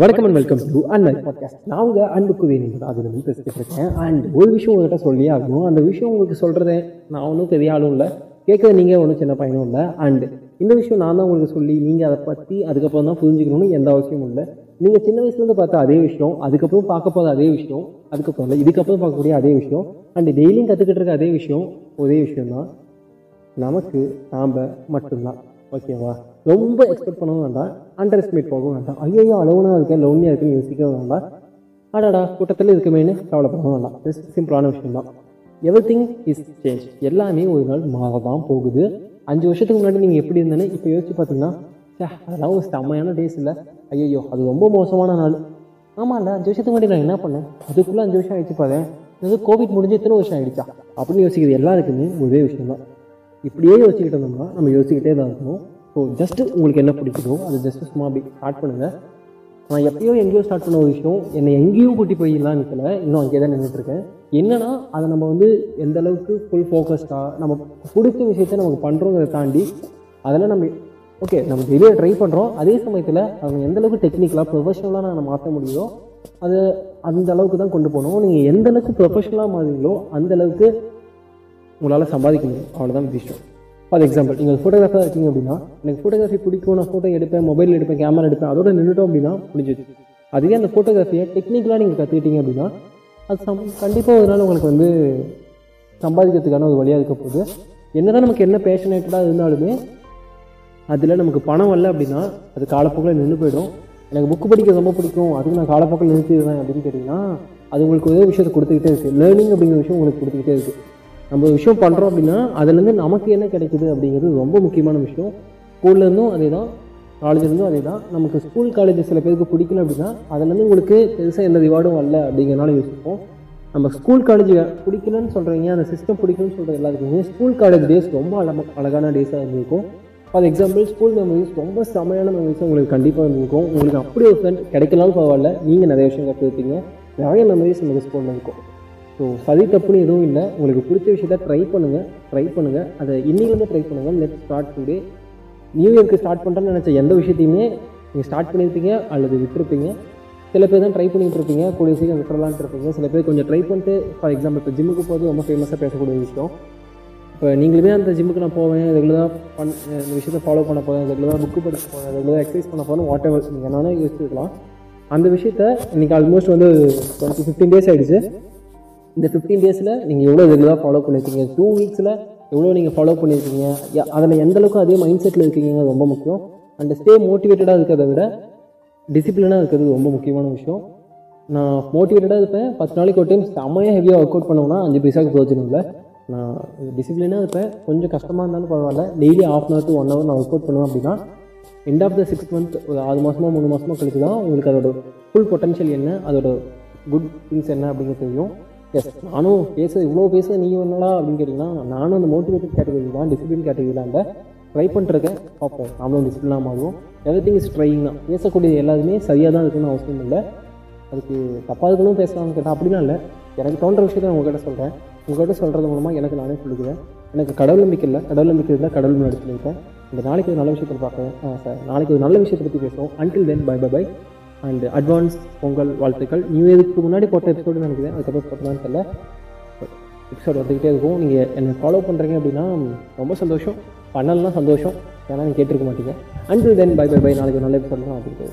வணக்கம் and welcome to and podcast நான் உங்கள் அன்புக்கு வேணும் அது வந்து பேசிட்டு இருக்கேன். அண்ட் ஒரு விஷயம் உங்கள்கிட்ட சொல்லியே ஆகணும். அந்த விஷயம் உங்களுக்கு சொல்கிறதே நான் ஒன்றும் பெரிய ஆளும் இல்லை. கேட்குறது நீங்கள் ஒன்றும் சின்ன பையனும் இல்லை. அண்ட் இந்த விஷயம் நான் தான் உங்களுக்கு சொல்லி நீங்கள் அதை பற்றி அதுக்கப்புறம் தான் புரிஞ்சுக்கணும்னு எந்த அவசியமும் இல்லை. நீங்கள் சின்ன வயசுலேருந்து பார்த்த அதே விஷயம் அதுக்கப்புறம் பார்க்க போகிற அதே விஷயம் அதுக்கப்புறம் இல்லை இதுக்கப்புறம் பார்க்கக்கூடிய அதே விஷயம் அண்ட் டெய்லியும் கற்றுக்கிட்டு இருக்க அதே விஷயம் ஒரே விஷயம் தான் நமக்கு நாம் மட்டும்தான். ஓகேவா ரொம்ப எக்ஸ்பெக்ட் பண்ணவும் வேண்டாம் அண்டர் எஸ்டிமேட் போகவும் வேண்டாம். ஐயோ அளவுனா இருக்கேன் லோனியாக இருக்குன்னு யோசிக்கவும் வேண்டாம். அடாடா கூட்டத்தில் இருக்குமேனு கவலைப்படவும் வேண்டாம். ஜஸ்ட் சிம்பிளான விஷயம் தான். எவ்ரி திங் இஸ் சேஞ்ச் எல்லாமே ஒரு நாள் மாற தான் போகுது. அஞ்சு வருஷத்துக்கு முன்னாடி நீங்கள் எப்படி இருந்தேன்னு இப்போ யோசிச்சு பார்த்தீங்கன்னா அதெல்லாம் ஒரு செம்மையான டேஸ் இல்லை. ஐயோ அது ரொம்ப மோசமான நாள். ஆமாம் இல்லை அஞ்சு வருஷத்துக்கு முன்னாடி நான் என்ன பண்ணேன்? அதுக்குள்ளே அஞ்சு வருஷம் ஆயிடுச்சு பாரு இது கோவிட் முடிஞ்சு எத்தனை வருஷம் ஆகிடுச்சா அப்படின்னு யோசிக்கிறது எல்லாருக்குமே ஒரே விஷயம் தான். இப்படியே யோசிச்சுக்கிட்டு இருந்தோம்னா நம்ம யோசிக்கிட்டே தான் இருக்கணும். ஸோ ஜஸ்ட்டு உங்களுக்கு என்ன பிடிக்குதோ அது ஜஸ்ட்டு சும்மா அப்படி ஸ்டார்ட் பண்ணுங்கள் நான் எப்பயோ எங்கேயோ ஸ்டார்ட் பண்ண ஒரு விஷயம் என்னை எங்கேயும் கூட்டி போயிடலாம் நிற்கல இன்னும் அங்கே தான் நின்றுட்டு இருக்கேன் என்னன்னா அதை நம்ம வந்து எந்த அளவுக்கு ஃபுல் ஃபோக்கஸ்டாக நம்ம பிடிச்ச விஷயத்த நமக்கு பண்ணுறோங்கிறத தாண்டி அதெல்லாம் நம்ம ஓகே நம்ம வெளியே ட்ரை பண்ணுறோம் அதே சமயத்தில் அவங்க எந்த அளவுக்கு டெக்னிக்கலாக ப்ரொஃபஷனலாக நம்ம மாற்ற முடியுதோ அது அந்த அளவுக்கு தான் கொண்டு போகணும். நீங்கள் எந்த அளவுக்கு ப்ரொஃபஷனலாக மாறுறீங்களோ அந்த அளவுக்கு உங்களால் சம்பாதிக்க முடியும். அவ்வளோதான் விஷயம். ஃபார் எக்ஸாம்பிள் நீங்கள் ஃபோட்டோகிராஃபர் இருக்கீங்க அப்படின்னா எனக்கு ஃபோட்டோகிராஃபி பிடிக்கும் நான் ஃபோட்டோ எடுப்பேன் மொபைல் எடுப்பேன் கேமரா எடுப்பேன் அதோட நின்றுட்டோம் அப்படின்னா முடிஞ்சிச்சு அதுவே அந்த ஃபோட்டோகிராஃபியை டெக்னிக்கலாக நீங்கள் கற்றுக்கிட்டீங்க அப்படின்னா அது சம் கண்டிப்பாக ஒரு நாள் உங்களுக்கு வந்து சம்பாதிக்கிறதுக்கான ஒரு வழியாக இருக்க போகுது. என்னதான் நமக்கு என்ன பேஷனேட்டடாக இருந்தாலுமே அதில் நமக்கு பணம் வரல அப்படின்னா அது காலப்போக்கில் நின்று போயிடும். எனக்கு புக்கு படிக்க ரொம்ப பிடிக்கும் அதுக்கு நான் காலப்போக்கில் நிறுத்திடுவேன் அப்படின்னு கேட்டிங்கன்னா அது உங்களுக்கு ஒரே விஷயத்தை கொடுத்துக்கிட்டே இருக்குது லேர்னிங் அப்படிங்கிற விஷயம் உங்களுக்கு கொடுத்துக்கிட்டே இருக்குது நம்ம விஷயம் பண்ணுறோம் அப்படின்னா அதுலேருந்து நமக்கு என்ன கிடைக்குது அப்படிங்கிறது ரொம்ப முக்கியமான விஷயம். ஸ்கூல்லேருந்தும் அதே தான் காலேஜ்லேருந்தும் அதே தான் நமக்கு ஸ்கூல் காலேஜ் சில பேருக்கு பிடிக்கல அப்படின்னா அதுலேருந்து உங்களுக்கு பெருசாக எந்த ரிவார்டும் வரல அப்படிங்கிறனால யோசிப்போம். நம்ம ஸ்கூல் காலேஜ் பிடிக்கலன்னு சொல்கிறீங்க அந்த சிஸ்டம் பிடிக்கலன்னு சொல்கிற எல்லாத்துக்குமே ஸ்கூல் காலேஜ் டேஸ் ரொம்ப அழக அழகான டேஸாக இருந்திருக்கும். ஃபார் எக்ஸாம்பிள் ஸ்கூல் மெமரிஸ் ரொம்ப செமையான மெமரிஸ் உங்களுக்கு கண்டிப்பாக இருந்திருக்கும். உங்களுக்கு அப்படி ஒரு ஃப்ரெண்ட் கிடைக்கலாலும் பரவாயில்ல நீங்கள் நிறைய விஷயம் கற்றுருப்பீங்க நிறைய மெமரிஸ் உங்களுக்கு ஸ்கூலில் இருக்கும். ஸோ சதி தப்புன்னு எதுவும் இல்லை. உங்களுக்கு பிடிச்ச விஷயத்த ட்ரை பண்ணுங்கள் ட்ரை பண்ணுங்கள் அதை இன்னிலேருந்து ட்ரை பண்ணுங்கள் லெட் ஸ்டார்ட் டுடே நியூ இயர்க்கு ஸ்டார்ட் பண்ணுறேன்னு நினச்ச எந்த விஷயத்தையுமே நீங்கள் ஸ்டார்ட் பண்ணியிருப்பீங்க அல்லது விட்டுருப்பீங்க. சில பேர் தான் ட்ரை பண்ணிகிட்டு இருப்பீங்க. கூடிய சீக்கிரம் விட்டுறலான்ட்டு இருப்பீங்க. சில பேர் கொஞ்சம் ட்ரை பண்ணிட்டு ஃபார் எக்ஸாம்பிள் இப்போ ஜிம்முக்கு போகிறது ரொம்ப ஃபேமஸாக பேசக்கூடிய விஷயம். இப்போ நீங்களுமே அந்த ஜிம்முக்கு நான் போவேன். ரெகுலராக பண் இந்த விஷயத்தை ஃபாலோ பண்ண போகிறேன் ரெகுலராக புக்கு படிக்க போகிறேன் ரெகுலராக எக்ஸசைஸ் பண்ண போகிறேன் வாட் எவர் நீங்கள் என்னென்ன யோசிச்சுக்கலாம் அந்த விஷயத்த இன்றைக்கி ஆல்மோஸ்ட் வந்து டுவெண்ட்டி ஃபிஃப்டீன் டேஸ் ஆகிடுச்சு இந்த ஃபிஃப்டீன் டேஸில் நீங்கள் எவ்வளோ ரெகுலராக ஃபாலோ பண்ணியிருக்கீங்க டூ வீக்ஸில் எவ்வளோ நீங்கள் ஃபாலோ பண்ணியிருக்கீங்க அதில் எந்தளவுக்கு அதே மைண்ட் செட்டில் இருக்கீங்க ரொம்ப முக்கியம். அண்ட் ஸ்டே மோட்டிவேட்டடாக இருக்கிறத விட டிசிப்ளினாக இருக்கிறது ரொம்ப முக்கியமான விஷயம். நான் மோட்டிவேட்டடாக இருப்பேன். பத்து நாளைக்கு ஒரு டைம் செம்மையாக ஹெவியாக ஒர்க் அவுட் பண்ணோம்னா அஞ்சு பைசாக்கு பிரயோஜனம் இல்லை. நான் டிசிப்ளினாக இருப்பேன். கொஞ்சம் கஷ்டமாக இருந்தாலும் பரவாயில்ல. Daily half an hour to one hour நான் ஒர்க் அவுட் பண்ணுவேன் அப்படின்னா end of the six month ஒரு ஆறு மாதமாக மூணு மாதமாக கழிச்சு தான் உங்களுக்கு அதோட ஃபுல் பொட்டன்ஷியல் என்ன அதோட குட் திங்ஸ் என்ன அப்படிங்கிறது தெரியும். எஸ் நானும் பேச இவ்வளோ பேச நீ என்னடா அப்படின்னு கேட்டிங்கன்னா நானும் அந்த மோட்டிவேட்டட் கேட்டகரி தான் டிசிப்ளின் கேட்டகரி தான் ட்ரை பண்ணிருக்கேன் பார்ப்போம். நாமளும் டிசிப்ளினாக மாறுவோம். எவ்ரி திங் இஸ் ட்ரைங் தான். பேசக்கூடிய எல்லாருமே சரியாக தான் இருக்குன்னு அவசியம் இல்லை. அதுக்கு தப்பாக இருக்கணும் பேசலாம்னு கேட்டால் அப்படிலாம் இல்லை. எனக்கு தோன்ற விஷயத்தை நான் உங்ககிட்ட சொல்கிறேன் உங்ககிட்ட சொல்கிறது மூலமாக எனக்கு நானே சொல்லிக்கிறேன் எனக்கு கடவுள் நம்பிக்கை இல்லை. கடவுள் நம்பிக்கை இருந்தால் கடவுள் முன்னாடி சொல்லியிருக்கேன் இந்த நாளைக்கு ஒரு நல்ல விஷயத்தை பார்க்குறேன் சார். நாளைக்கு ஒரு நல்ல விஷயத்தை பற்றி பேசுவோம். Until then bye bye bye and advance Pongal வாழ்த்துக்கள். நியூ இயருக்கு முன்னாடி போட்ட எபிசோடு நினைக்கிறேன். அதுக்கப்புறம் போட்டலான்னு தெரியல. எபிசோட் வந்துக்கிட்டே இருக்கும். நீங்கள் என்னை ஃபாலோ பண்ணுறீங்க அப்படின்னா ரொம்ப சந்தோஷம். பண்ணலாம் சந்தோஷம். ஏன்னா நீங்கள் கேட்டிருக்க மாட்டீங்க. And then bye bye bye நாளைக்கு நல்ல எபிசோட் தான் வந்துருக்கு